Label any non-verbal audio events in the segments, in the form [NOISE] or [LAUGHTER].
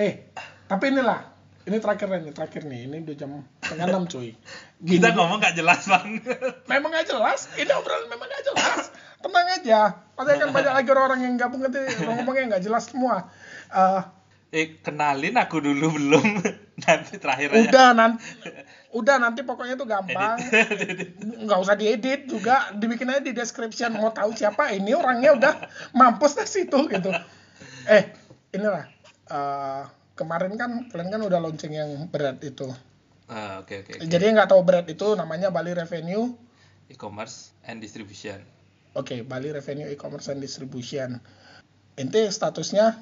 Eh, tapi inilah, ini terakhir nih, terakhir nih. Ini udah jam setengah enam cuy. [LAUGHS] Kita ngomong gak jelas bang. Memang gak jelas, ini obrolan memang gak jelas. Tenang aja, pasti akan banyak lagi orang-orang yang gabung nanti ngomongnya nggak jelas semua. Eh, Eh kenalin aku dulu belum. [LAUGHS] Nanti terakhir aja. udah nanti, [LAUGHS] udah nanti pokoknya itu gampang. Nggak usah diedit juga, dibikin aja di description. Mau tahu siapa ini orangnya udah mampus dari situ gitu. Eh, inilah. Eh, kemarin kan kalian kan udah launching yang berat itu. Ah, Oke oke. oke. Jadi yang nggak tahu berat itu namanya Bali Revenue E-commerce and distribution. Oke, Bali Revenue E-commerce and Distribution. Ente statusnya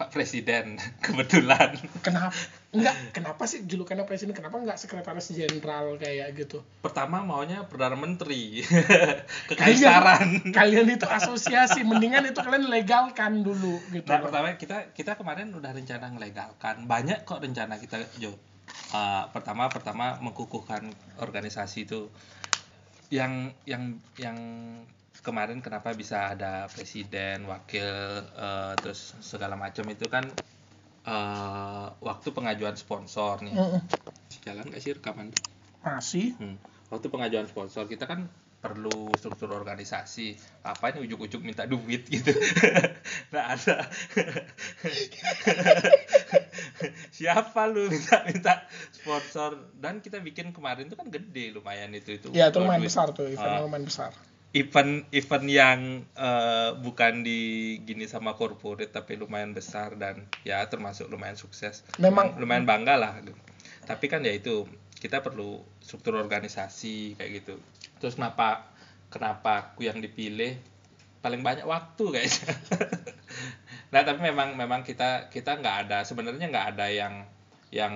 Pak Presiden [LAUGHS] kebetulan. kenapa enggak kenapa sih julukannya presiden kenapa enggak sekretaris jenderal kayak gitu Pertama maunya perdana menteri. [LAUGHS] kalian Kekaisaran. kalian itu asosiasi mendingan itu kalian legalkan dulu gitu Nah, loh. pertama kita kita kemarin udah rencana ngelegalkan. Banyak kok rencana kita, Jo. Uh, pertama pertama mengukuhkan organisasi itu yang yang yang kemarin kenapa bisa ada presiden, wakil, uh, terus segala macam itu kan uh, waktu pengajuan sponsor nih. Mm-mm. Jalan nggak sih rekaman? masih Hmm. Waktu pengajuan sponsor kita kan perlu struktur organisasi. Apa ini ujuk-ujuk minta duit gitu. [LAUGHS] Nggak ada. [LAUGHS] Siapa lu minta minta sponsor dan kita bikin kemarin itu kan gede lumayan itu itu. ya itu lumayan besar tuh event Ah. lumayan besar Event event yang eh, bukan di gini sama corporate tapi lumayan besar dan ya termasuk lumayan sukses. Memang- lumayan bangga lah. Tapi kan ya itu kita perlu struktur organisasi kayak gitu. Terus kenapa kenapa aku yang dipilih paling banyak waktu kayaknya. [LAUGHS] nah tapi memang memang kita kita nggak ada sebenarnya nggak ada yang yang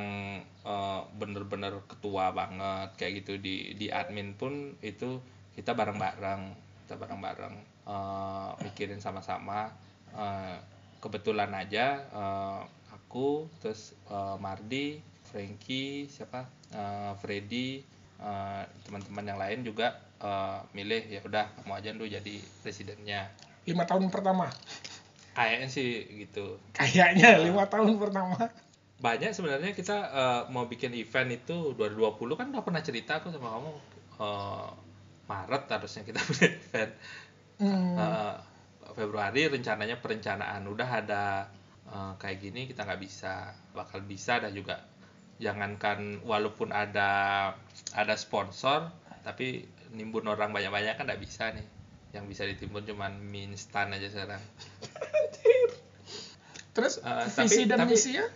eh, bener-bener ketua banget kayak gitu di di admin pun itu kita bareng-bareng kita bareng-bareng eh, mikirin sama-sama Eh, kebetulan aja eh, aku terus eh, Mardi Frankie siapa? Eh, Freddy eh, teman-teman yang lain juga eh, milih ya udah kamu aja dulu jadi presidennya. Lima tahun pertama? Kayaknya sih gitu. Kayaknya lima tahun pertama. banyak sebenarnya kita eh, mau bikin event itu 2020 kan udah pernah cerita aku sama kamu eh, Maret harusnya kita [LAUGHS] punya event. Hmm, Eh, Februari rencananya perencanaan udah ada eh, kayak gini kita nggak bisa bakal bisa dan juga jangankan walaupun ada ada sponsor tapi nimbun orang banyak-banyak kan nggak bisa nih. Yang bisa ditimbun cuman mie instan aja sekarang. Terus Eh, visi tapi- dan tapi- misinya?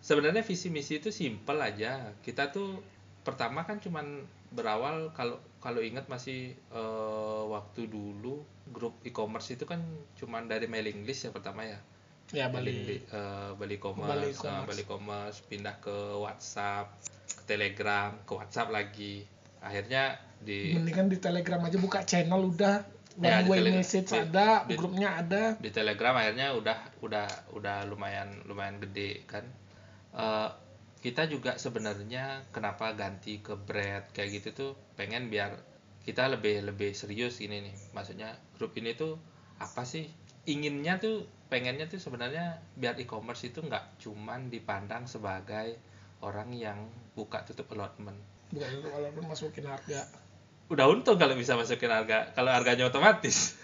sebenarnya visi misi itu simple aja. Kita tuh pertama kan cuman berawal kalau kalau ingat masih eh, waktu dulu grup e-commerce itu kan cuman dari mailing list ya pertama ya? Ya Mailing Bali li- eh, Bali commerce Bali eh, Commerce. Bali commerce pindah ke WhatsApp ke Telegram ke WhatsApp lagi. Akhirnya di mendingan di telegram aja buka channel udah. Ya, one way Tele- message di- ada di- grupnya ada. di Telegram akhirnya udah udah udah lumayan lumayan gede kan. Eh, kita juga sebenarnya kenapa ganti ke bread kayak gitu tuh pengen biar kita lebih lebih serius ini nih. Maksudnya grup ini tuh apa sih? Inginnya tuh pengennya tuh sebenarnya biar e-commerce itu nggak cuman dipandang sebagai orang yang buka tutup allotment. Bukan itu walaupun masukin harga. Udah untung kalau bisa masukin harga. Kalau harganya otomatis.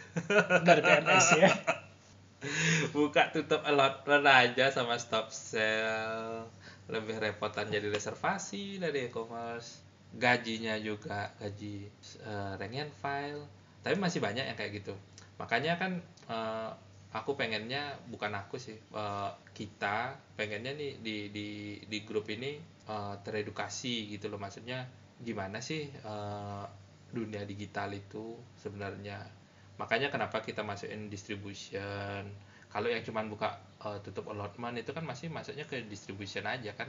Dari PMS ya. [LAUGHS] Buka tutup allotment aja sama stop sale lebih repotan jadi reservasi dari e-commerce. Gajinya juga gaji uh, rank and file. Tapi masih banyak yang kayak gitu. Makanya kan eh, aku pengennya bukan aku sih eh, kita pengennya nih di di di grup ini eh, teredukasi gitu loh. Maksudnya gimana sih eh, dunia digital itu sebenarnya? Makanya kenapa kita masukin distribution? Kalau yang cuman buka eh, tutup allotment itu kan masih masuknya ke distribution aja kan?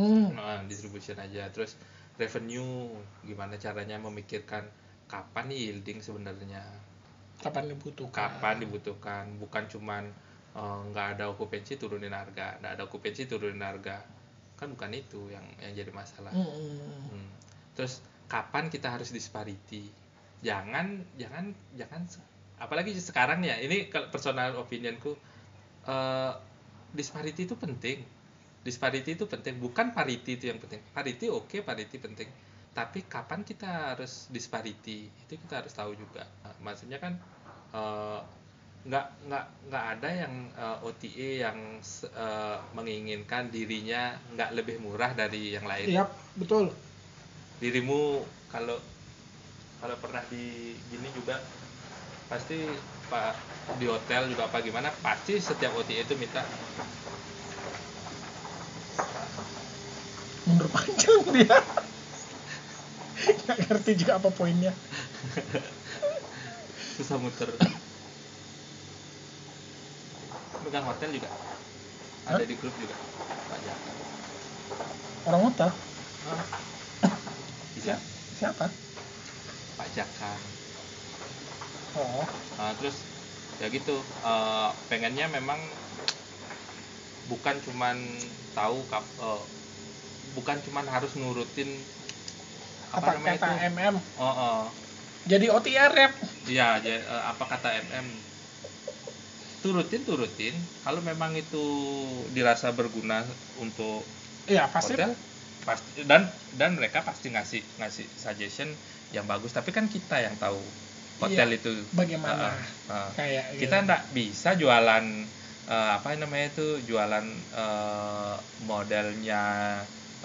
Hmm. Nah, distribution aja. Terus revenue gimana caranya memikirkan kapan nih yielding sebenarnya? Kapan dibutuhkan. Kapan dibutuhkan. Bukan cuman eh, nggak ada okupansi turunin harga. Nggak ada okupansi turunin harga. Kan bukan itu yang yang jadi masalah. Hmm. Hmm. terus kapan kita harus disparity? Jangan jangan jangan apalagi sekarang ya. Ini kalau personal opinionku eh, disparity itu penting. Disparity itu penting. Bukan parity itu yang penting. Parity oke parity penting. Tapi kapan kita harus disparity? Itu kita harus tahu juga. Nah, maksudnya kan eh, nggak nggak nggak ada yang eh, OTA yang eh, menginginkan dirinya nggak lebih murah dari yang lain. Iya, betul. dirimu kalau kalau pernah di gini juga pasti pak di hotel juga apa gimana pasti setiap OTA itu minta Mundur panjang dia. Nggak ngerti juga apa poinnya. susah muter megang hotel juga ada Hah? di grup juga Pak Jaka Orang hotel. bisa Siapa? Pak Jaka Oh, Nah, terus ya gitu eh, pengennya memang bukan cuman tahu kap, eh, bukan cuman harus nurutin apa, apa namanya kata itu MM? oh, oh. Jadi OTR rap. Iya, eh, apa kata MM? Turutin, turutin. Kalau memang itu dirasa berguna untuk Iya, pasti. hotel, pasti dan dan mereka pasti ngasih ngasih suggestion yang bagus. Tapi kan kita yang tahu hotel Iya, itu bagaimana. Ah, ah. Kayak kita gitu. nggak bisa jualan eh, apa namanya itu jualan eh, modelnya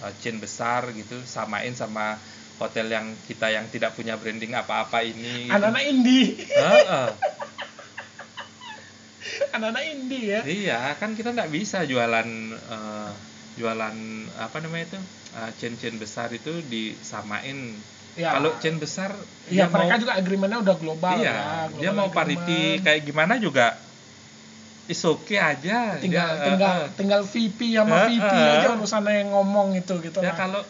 eh, chain besar gitu samain sama hotel yang kita yang tidak punya branding apa-apa ini gitu. anak-anak indie. Heeh. [LAUGHS] anak-anak indie ya. iya kan kita nggak bisa jualan eh, jualan apa namanya itu eh, chain-chain besar itu disamain Ya. kalau chain besar dia mereka mau juga agreementnya udah global iya ya. dia global mau agreement. parity kayak gimana juga is okay aja tinggal Dia, tinggal eh, tinggal VP sama Eh, VP eh. aja urusannya yang ngomong itu gitu ya lah. kalau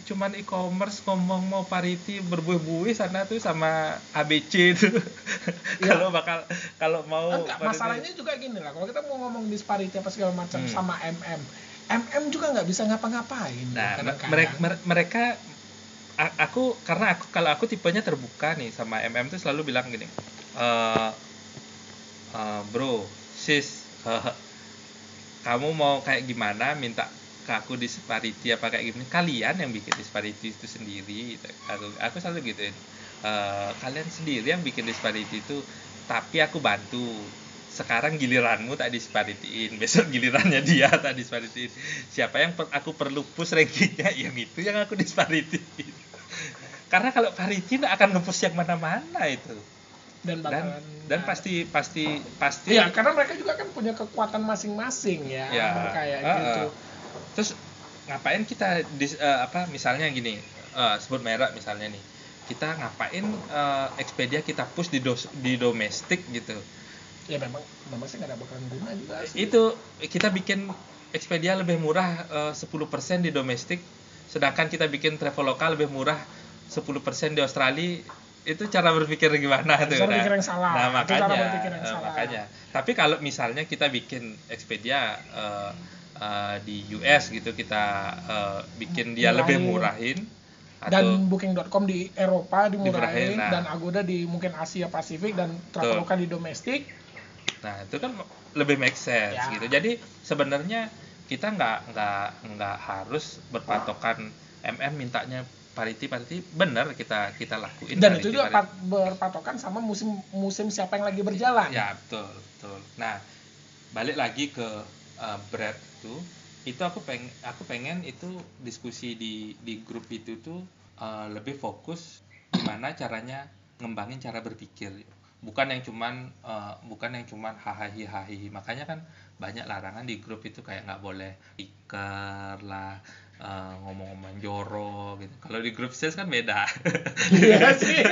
cuman e-commerce ngomong mau parity berbuih-buih sana tuh sama ABC itu Iya. [LAUGHS] kalau bakal kalau mau Enggak, parity- masalahnya juga gini lah kalau kita mau ngomong disparity apa segala macam Hmm. sama MM MM juga nggak bisa ngapa-ngapain Nah, mereka mereka aku karena aku kalau aku tipenya terbuka nih sama MM tuh selalu bilang gini. eh eh, bro, sis, eh, kamu mau kayak gimana minta ke aku disparity apa kayak gini kalian yang bikin disparity itu sendiri gitu. aku aku selalu gituin Eh, kalian sendiri yang bikin disparity itu tapi aku bantu sekarang giliranmu tak disparityin [LAUGHS] besok gilirannya dia tak disparityin siapa yang per- aku perlu push rankingnya yang itu yang aku disparityin karena kalau nggak akan nge-push yang mana-mana itu dan dan bakalan dan pasti pasti pasti Iya, karena mereka juga kan punya kekuatan masing-masing ya, Ya, kayak uh-uh. gitu. terus ngapain kita dis, eh, apa misalnya gini eh, sebut merek misalnya nih kita ngapain eh, Expedia kita push di dos- di domestik gitu Ya memang memang sih nggak ada bakalan guna juga sih. itu kita bikin Expedia lebih murah eh, 10% di domestik sedangkan kita bikin Traveloka lebih murah 10% di Australia itu cara berpikir gimana tuh Cara berpikir yang salah. nah Itu makanya cara berpikir yang eh, salah. makanya tapi kalau misalnya kita bikin Expedia eh, eh, di US gitu kita eh, bikin dia Murahin. lebih murahin dan booking.com di Eropa dimurahin Dimurahin, nah. dan Agoda di mungkin Asia Pasifik dan Traveloka di domestik. Nah itu kan lebih make sense Ya. gitu. Jadi sebenarnya kita nggak nggak nggak harus berpatokan MM mintanya parity parity bener kita kita lakuin. Dan parity, itu juga parity. berpatokan sama musim musim siapa yang lagi berjalan. Ya betul betul. Nah balik lagi ke uh, bread itu itu aku pengen aku pengen itu diskusi di di grup itu tuh uh, lebih fokus gimana caranya ngembangin cara berpikir bukan yang cuman uh, bukan yang cuman hahaha hahihi makanya kan banyak larangan di grup itu kayak nggak boleh iker lah uh, ngomong-ngomong jorok gitu. Kalau di grup sales kan beda. [LAUGHS] Iya sih.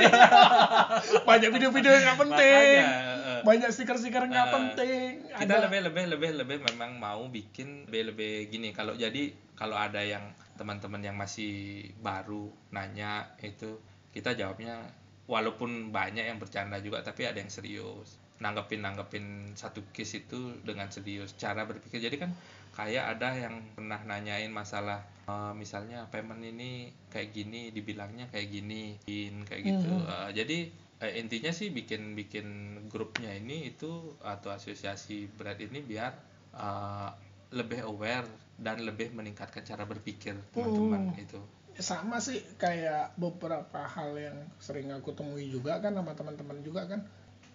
Banyak video-video yang nggak penting. Makanya, uh, Banyak stiker-stiker yang nggak Eh, penting. kita Ada- lebih lebih lebih lebih memang mau bikin lebih lebih gini. Kalau jadi kalau ada yang teman-teman yang masih baru nanya itu kita jawabnya walaupun banyak yang bercanda juga tapi ada yang serius. Nanggepin nanggepin satu case itu dengan serius. Cara berpikir. Jadi kan kayak ada yang pernah nanyain masalah eh, misalnya payment ini kayak gini dibilangnya kayak gini in kayak gitu Mhm. Eh, jadi eh, intinya sih bikin bikin grupnya ini itu atau asosiasi berat ini biar eh, lebih aware dan lebih meningkatkan cara berpikir teman-teman Hmm. itu sama sih kayak beberapa hal yang sering aku temui juga kan sama teman-teman juga kan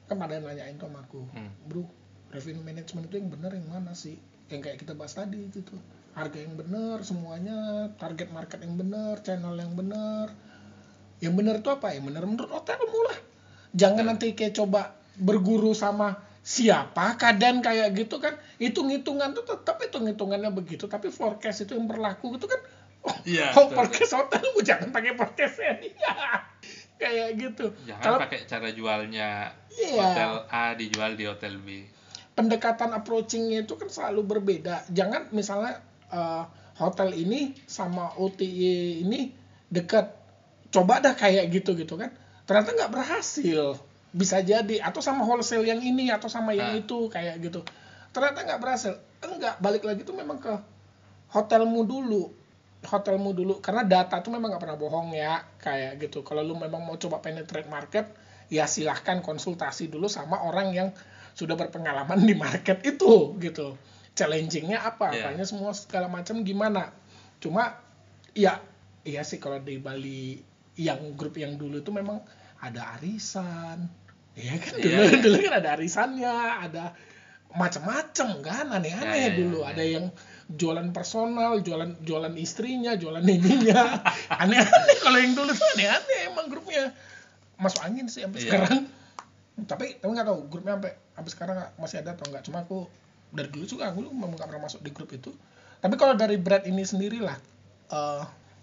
kan yang nanyain sama aku Hmm. bro revenue management itu yang bener yang mana sih yang kayak kita bahas tadi itu tuh. Harga yang bener semuanya target market yang bener channel yang bener yang bener itu apa? Yang bener menurut hotelmu lah. Jangan nanti kayak coba berguru sama siapa keadaan kayak gitu kan. Hitung-hitungan tuh tetap hitung-hitungannya begitu tapi forecast itu yang berlaku gitu kan. Oh, Iya, oh forecast hotelmu jangan pakai forecastnya dia [LAUGHS] kayak gitu. Jangan kalau pakai cara jualnya Iya. hotel A dijual di hotel B pendekatan approachingnya itu kan selalu berbeda. Jangan misalnya eh, hotel ini sama OTA ini dekat, coba dah kayak gitu gitu kan. Ternyata nggak berhasil, bisa jadi. Atau sama wholesale yang ini atau sama yang Ah. itu kayak gitu. Ternyata nggak berhasil. Enggak, balik lagi tuh memang ke hotelmu dulu. Hotelmu dulu karena data tuh memang nggak pernah bohong ya kayak gitu. Kalau lu memang mau coba penetrate market, ya silahkan konsultasi dulu sama orang yang sudah berpengalaman di market itu gitu. Challengingnya apa? Iya. apanya semua segala macam gimana? Cuma ya iya sih kalau di Bali yang grup yang dulu itu memang ada arisan. Ya kan? Iya, dulu iya. dulu kan ada arisannya ada macam-macam kan aneh-aneh Iya, iya, dulu. iya. ada yang jualan personal jualan jualan istrinya jualan ininya. [LAUGHS] Aneh-aneh kalau yang dulu tuh aneh-aneh emang grupnya. Masuk angin sih sampai Iya. sekarang tapi tapi nggak tahu grupnya sampai sampai sekarang masih ada atau nggak cuma aku dari dulu juga aku memang nggak pernah masuk di grup itu tapi kalau dari Brad ini sendiri lah eh,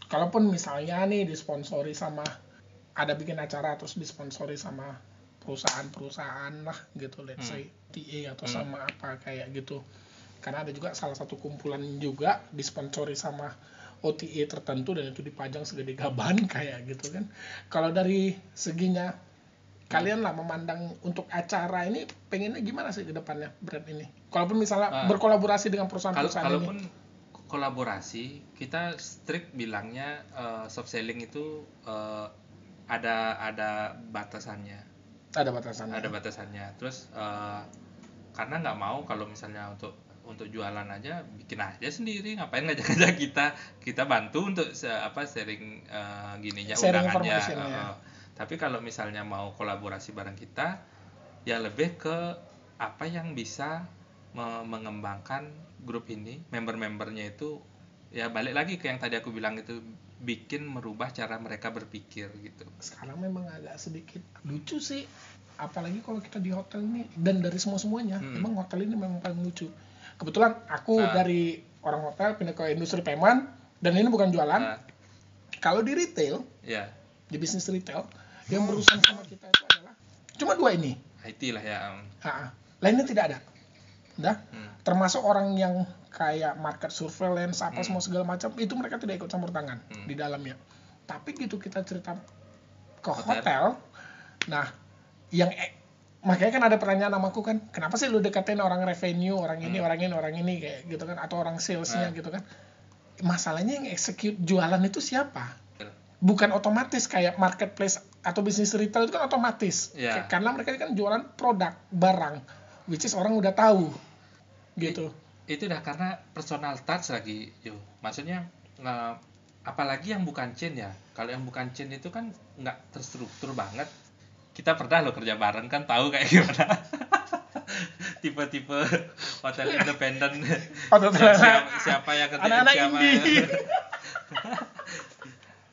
kalaupun misalnya nih disponsori sama ada bikin acara terus disponsori sama perusahaan-perusahaan lah gitu let's Hmm. say TA atau Hmm. sama apa kayak gitu karena ada juga salah satu kumpulan juga disponsori sama OTA tertentu dan itu dipajang segede gaban [LAUGHS] kayak gitu kan kalau dari seginya kalian lah memandang untuk acara ini pengennya gimana sih ke depannya brand ini? Kalaupun misalnya Ah. berkolaborasi dengan kalau perusahaan-perusahaan ini. kalaupun kolaborasi kita strict bilangnya eh, soft selling itu eh, ada ada batasannya. Ada batasan ada batasannya. Terus eh, karena nggak mau kalau misalnya untuk untuk jualan aja bikin aja sendiri. Ngapain ngajak-ngajak kita? Kita bantu untuk se- apa sharing eh, gininya Sharing undangannya. eh, ya. Tapi kalau misalnya mau kolaborasi bareng kita ya lebih ke apa yang bisa me- mengembangkan grup ini member-membernya itu ya balik lagi ke yang tadi aku bilang itu bikin merubah cara mereka berpikir gitu. Sekarang memang agak sedikit lucu sih apalagi kalau kita di hotel ini dan dari semua semuanya Hmm. memang hotel ini memang paling lucu. Kebetulan aku Ah. dari orang hotel pindah ke industri payment dan ini bukan jualan. Nah, kalau di retail ya. di bisnis retail yang berurusan sama kita itu adalah cuma dua ini IT lah ya Ha-ha. lainnya tidak ada Udah. hmm. termasuk orang yang kayak market surveillance apa Hmm. semua segala macam itu mereka tidak ikut campur tangan Hmm. di dalamnya tapi gitu kita cerita ke Hotel. hotel, nah yang e- makanya kan ada pertanyaan sama aku kan kenapa sih lu deketin orang revenue orang ini Hmm. orang ini orang ini kayak gitu kan atau orang salesnya Nah. gitu kan masalahnya yang execute jualan itu siapa bukan otomatis kayak marketplace atau bisnis retail itu kan otomatis. K- karena mereka kan jualan produk barang which is orang udah tahu gitu. itu udah karena personal touch lagi yo. Maksudnya eh, apalagi yang bukan chain ya. Kalau yang bukan chain itu kan nggak terstruktur banget. Kita pernah lo kerja bareng kan tahu kayak [LAUGHS] gimana. Tipe-tipe hotel independen siapa, siapa yang kerja Anak-anak siapa indie. [LAUGHS]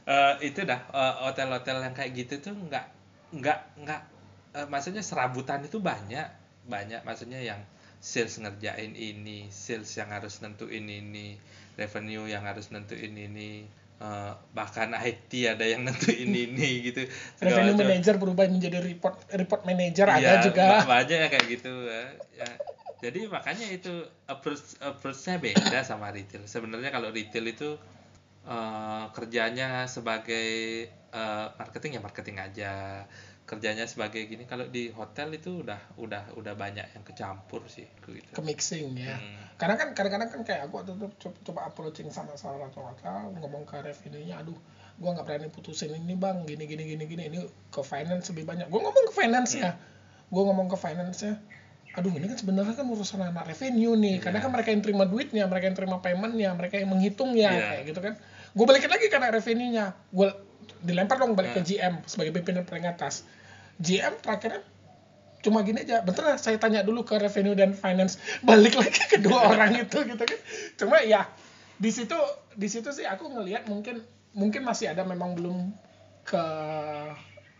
Eh, itu dah eh, hotel-hotel yang kayak gitu tuh nggak nggak nggak eh, maksudnya serabutan itu banyak banyak maksudnya yang sales ngerjain ini sales yang harus nentuin ini revenue yang harus nentuin ini eh, bahkan IT ada yang [LAUGHS] nentuin ini gitu Segala revenue macam. manager berubah menjadi report report manager ada Iya, juga ba- banyak ya kayak gitu ya. Ya. Jadi makanya itu approach approach-nya beda sama retail. Sebenarnya kalau retail itu eh, kerjanya sebagai eh, marketing ya marketing aja. Kerjanya sebagai gini. Kalau di hotel itu udah udah udah banyak yang kecampur sih gitu. ke mixing ya Hmm. karena kan kadang-kadang kan kayak aku itu coba, coba approaching sama salah satu hotel ngomong ke revenue-nya aduh gua nggak berani putusin ini bang gini gini gini gini ini ke finance lebih banyak gua ngomong ke finance ya gua ngomong ke finance nya aduh ini kan sebenarnya kan urusan anak revenue nih karena Iya. kan mereka yang terima duitnya mereka yang terima paymentnya mereka yang menghitungnya Iya. kayak gitu kan gue balikin lagi anak revenue-nya. Gue dilempar dong balik ke. GM sebagai pimpinan paling atas. GM terakhirnya cuma gini aja. Bentar lah, saya tanya dulu ke revenue dan finance. Balik lagi ke dua [LAUGHS] orang itu gitu kan. Cuma ya di situ di situ sih aku ngelihat mungkin mungkin masih ada memang belum ke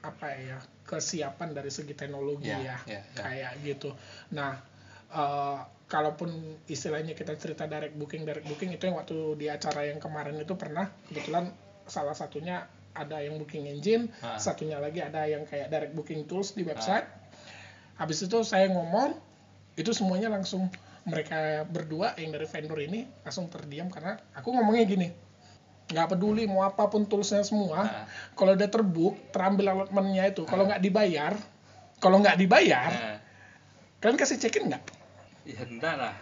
apa ya kesiapan dari segi teknologi Ya, ya, ya, ya. kayak gitu. Nah eh, kalaupun istilahnya kita cerita direct booking direct booking itu yang waktu di acara yang kemarin itu pernah kebetulan salah satunya ada yang booking engine Ah. satunya lagi ada yang kayak direct booking tools di website habis itu saya ngomong itu semuanya langsung mereka berdua yang dari vendor ini langsung terdiam karena aku ngomongnya gini nggak peduli mau apa pun toolsnya semua Ah. kalau udah terbook terambil allotmentnya itu kalau nggak dibayar kalau nggak dibayar kalian kasih check-in nggak ya enggak lah.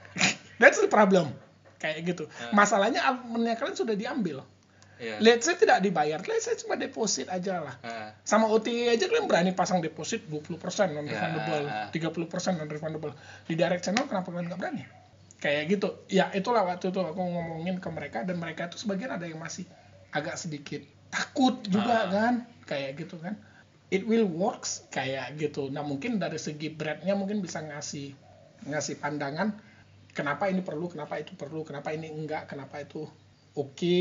[LAUGHS] that's the problem kayak gitu Ah. masalahnya allotmentnya kalian sudah diambil Ya. let's say tidak dibayar let's say cuma deposit aja lah Nah, sama OTA aja kalian berani pasang deposit 20% non Ya. refundable, 30% non refundable. Di direct channel kenapa kalian nggak berani? Kayak gitu. Ya itulah waktu itu aku ngomongin ke mereka dan mereka itu sebagian ada yang masih agak sedikit takut juga Ah. kan, kayak gitu kan. It will works kayak gitu. Nah mungkin dari segi brandnya mungkin bisa ngasih ngasih pandangan kenapa ini perlu, kenapa itu perlu, kenapa ini enggak, kenapa itu oke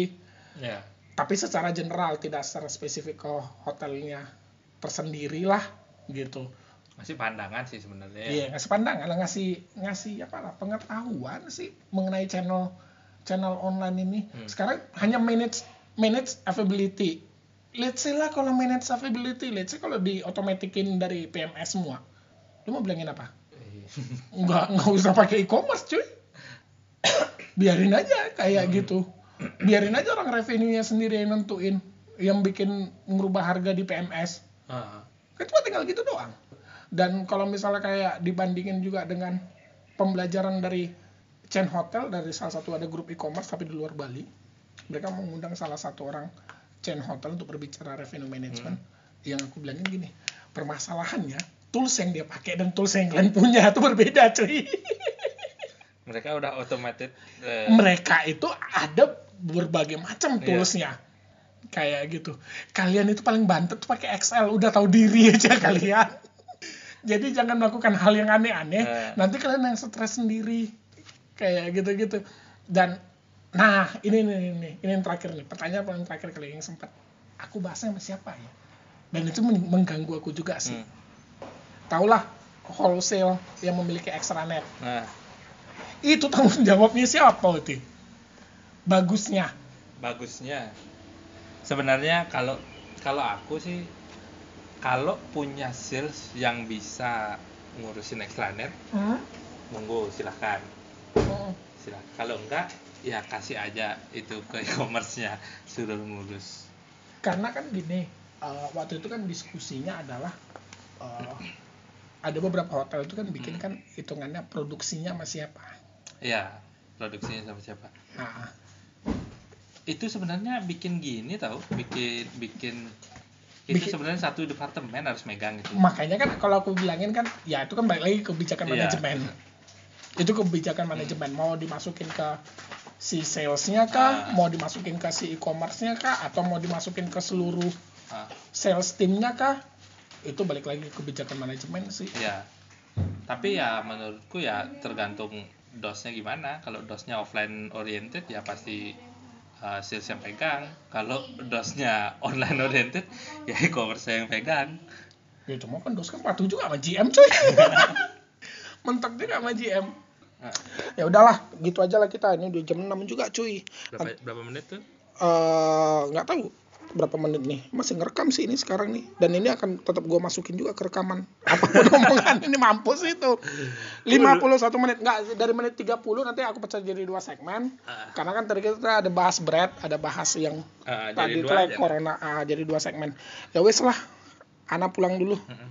ya. tapi secara general tidak secara spesifik ke hotelnya tersendiri lah gitu Masih pandangan sih sebenarnya. iya ngasih pandangan lah, ngasih ngasih apa lah pengetahuan sih mengenai channel channel online ini Hmm. sekarang hanya manage manage availability let's say lah kalau manage availability let's say kalau di automatikin dari PMS semua lu mau bilangin apa? Eh, nggak nggak usah pakai e-commerce cuy. Biarin aja kayak gitu. Biarin aja orang revenue-nya sendiri yang nentuin yang bikin ngerubah harga di PMS ah, kan cuma tinggal gitu doang. Dan kalau misalnya kayak dibandingin juga dengan pembelajaran dari chain hotel dari salah satu ada grup e-commerce tapi di luar Bali mereka mengundang salah satu orang chain hotel untuk berbicara revenue management. Yang aku bilangin gini permasalahannya tools yang dia pakai dan tools yang kalian punya itu berbeda cuy. Mereka udah automated eh, mereka itu ada berbagai macam Iya. toolsnya. Kayak gitu. Kalian itu paling bantet tuh pakai Excel udah tahu diri [LAUGHS] aja kalian. Jadi jangan melakukan hal yang aneh-aneh. Eh. nanti kalian yang stres sendiri. Kayak gitu-gitu. Dan nah ini ini ini ini yang terakhir nih. Pertanyaan paling terakhir kali yang sempat aku bahasnya sama siapa ya? Dan itu men- mengganggu aku juga sih. Hmm, taulah wholesale yang memiliki extranet nah. Itu tanggung jawabnya siapa itu? Bagusnya. Bagusnya. Sebenarnya kalau kalau aku sih kalau punya sales yang bisa ngurusin extranet Hmm? monggo silahkan. Hmm. silahkan. Kalau enggak ya kasih aja itu ke e-commerce-nya suruh ngurus karena kan gini eh, waktu itu kan diskusinya adalah eh, ada beberapa hotel itu kan bikin kan hitungannya produksinya sama siapa. Ya produksinya sama siapa. Nah. Itu sebenarnya bikin gini tau bikin bikin itu Bikin- sebenarnya satu departemen harus megang itu. Makanya kan kalau aku bilangin kan ya itu kan balik lagi ke kebijakan Iya. manajemen. Itu kebijakan manajemen mau dimasukin ke si salesnya kah Ah. mau dimasukin ke si e-commerce-nya kah atau mau dimasukin ke seluruh Ah, sales timnya kah? Itu balik lagi ke kebijakan manajemen sih. Ya tapi ya menurutku ya tergantung dosnya gimana. Kalau dosnya offline oriented ya pasti uh, sales yang pegang. Kalau dosnya online oriented ya e-commerce yang pegang. Ya cuma kan dos kan patuh juga sama GM cuy. [LAUGHS] Mentok juga sama GM Nah, ya udahlah gitu aja lah kita. Ini udah jam 6 juga cuy. Berapa berapa menit tuh? Eh, nggak tahu berapa menit nih. Masih ngerekam sih ini sekarang nih. Dan ini akan tetap gue masukin juga ke rekaman. Apa pun [LAUGHS] omongan ini mampus itu. 51 menit. Nggak dari menit 30 nanti aku pecah jadi dua segmen. Ah. karena kan tadi kita ada bahas bread ada bahas yang Ah, tadi jadi itu corona. Ah, jadi dua segmen. Ya wes lah Ana pulang dulu. Mm-mm.